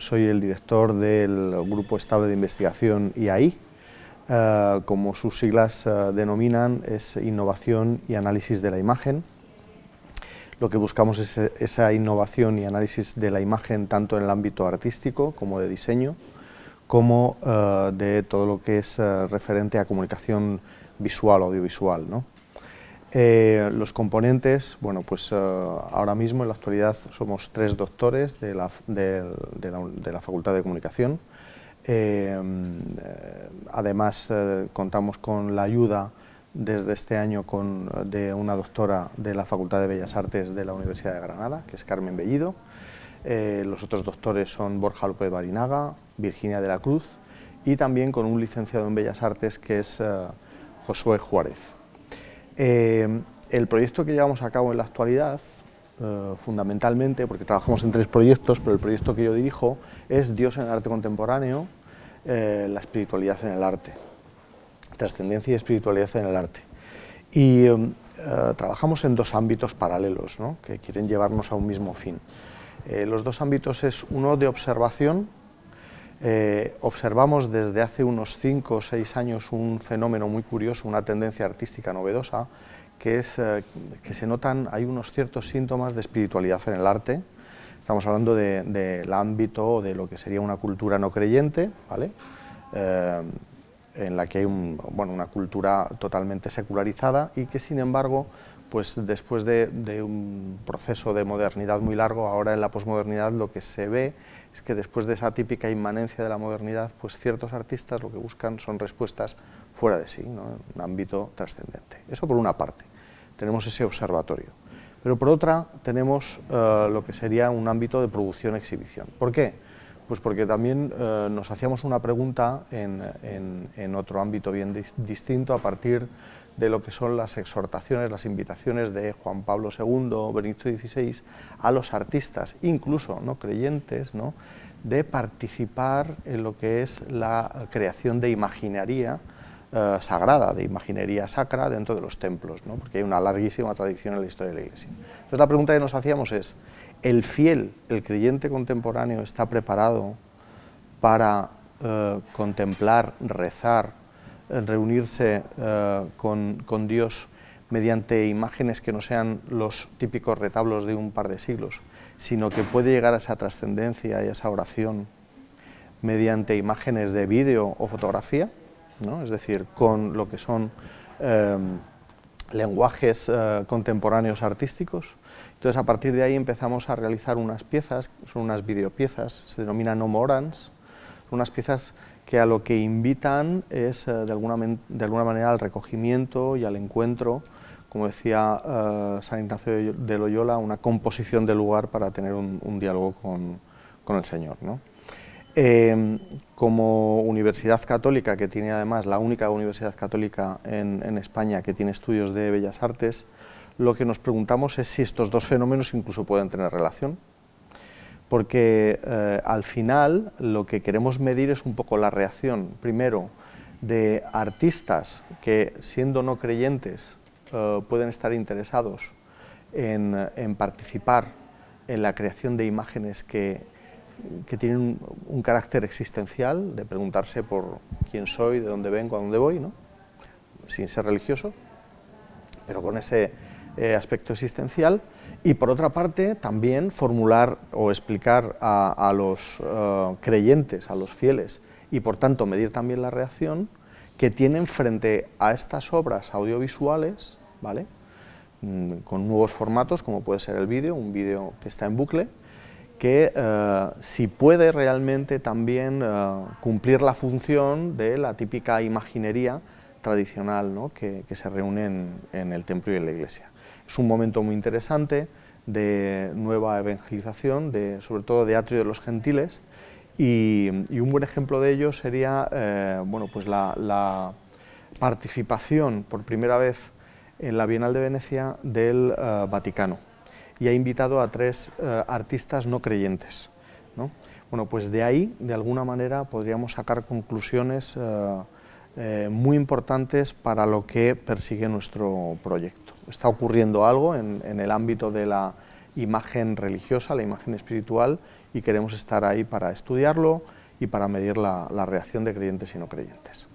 soy el director del Grupo Estable de Investigación IAI. Eh, como sus siglas eh, denominan, es Innovación y Análisis de la Imagen. Lo que buscamos es esa innovación y análisis de la imagen tanto en el ámbito artístico como de diseño, como de todo lo que es referente a comunicación visual, audiovisual. ¿no? Eh, los componentes, bueno, pues eh, ahora mismo en la actualidad somos tres doctores de la, Facultad de Comunicación. Eh, además contamos con la ayuda desde este año de una doctora de la Facultad de Bellas Artes de la Universidad de Granada, que es Carmen Bellido. los otros doctores son Borja López Barinaga, Virginia de la Cruz y también con un licenciado en Bellas Artes que es Josué Juárez. Eh, el proyecto que llevamos a cabo en la actualidad, eh, fundamentalmente, porque trabajamos en tres proyectos, pero el proyecto que yo dirijo es Dios en el arte contemporáneo, eh, la espiritualidad en el arte, trascendencia y espiritualidad en el arte. Y trabajamos en dos ámbitos paralelos que quieren llevarnos a un mismo fin. los dos ámbitos es uno de observación, observamos desde hace unos cinco o seis años un fenómeno muy curioso, una tendencia artística novedosa, que es eh, que se notan, hay unos ciertos síntomas de espiritualidad en el arte. Estamos hablando del ámbito de lo que sería una cultura no creyente, ¿vale? Eh, en la que hay bueno, una cultura totalmente secularizada y que sin embargo, pues después de, un proceso de modernidad muy largo, ahora en la posmodernidad lo que se ve es que después de esa típica inmanencia de la modernidad, pues ciertos artistas lo que buscan son respuestas fuera de sí, en un ámbito trascendente. Eso por una parte, tenemos ese observatorio. Pero por otra tenemos eh, lo que sería un ámbito de producción-exhibición. ¿Por qué? Pues porque también eh, nos hacíamos una pregunta en, otro ámbito bien distinto a partir de lo que son las exhortaciones, las invitaciones de Juan Pablo II, Benito XVI, a los artistas, incluso no creyentes, ¿no? de participar en lo que es la creación de imaginería eh, sagrada, de imaginería sacra dentro de los templos, ¿no? porque hay una larguísima tradición en la historia de la Iglesia. Entonces la pregunta que nos hacíamos es, ¿el fiel, el creyente contemporáneo está preparado para eh, contemplar, rezar, reunirse eh, con, Dios mediante imágenes que no sean los típicos retablos de un par de siglos, sino que puede llegar a esa trascendencia y a esa oración mediante imágenes de vídeo o fotografía, ¿no? es decir, con lo que son em, lenguajes eh, contemporáneos artísticos. Entonces, a partir de ahí empezamos a realizar unas piezas, son unas videopiezas, se denominan homorans, unas piezas que a lo que invitan es eh, de, alguna de, alguna manera al recogimiento y al encuentro, como decía eh, San Ignacio de Loyola, una composición de lugar para tener un, diálogo con, con, el Señor. ¿no? Eh, como universidad católica, que tiene además la única universidad católica en, en España que tiene estudios de bellas artes, lo que nos preguntamos es si estos dos fenómenos incluso pueden tener relación. Porque eh, al final lo que queremos medir es un poco la reacción, primero, de artistas que siendo no creyentes eh, pueden estar interesados en, participar en la creación de imágenes que, tienen un, carácter existencial, de preguntarse por quién soy, de dónde vengo, a dónde voy, ¿no? sin ser religioso, pero con ese eh, aspecto existencial y por otra parte también formular o explicar a, los eh, creyentes, a los fieles y por tanto medir también la reacción que tienen frente a estas obras audiovisuales, ¿vale? Mm, con nuevos formatos como puede ser el vídeo, un vídeo que está en bucle, que eh, si puede realmente también cumplir la función de la típica imaginería tradicional ¿no? que, se reúne en el templo y en la iglesia. Es un momento muy interesante de nueva evangelización, de, sobre todo de Atrio de los Gentiles, y, un buen ejemplo de ello sería eh, bueno, pues la, participación por primera vez en la Bienal de Venecia del eh, Vaticano, y ha invitado a tres eh, artistas no creyentes. ¿no? Bueno, pues de ahí, de alguna manera, podríamos sacar conclusiones muy importantes para lo que persigue nuestro proyecto está ocurriendo algo en, el ámbito de la imagen religiosa, la imagen espiritual, y queremos estar ahí para estudiarlo y para medir la reacción de creyentes y no creyentes.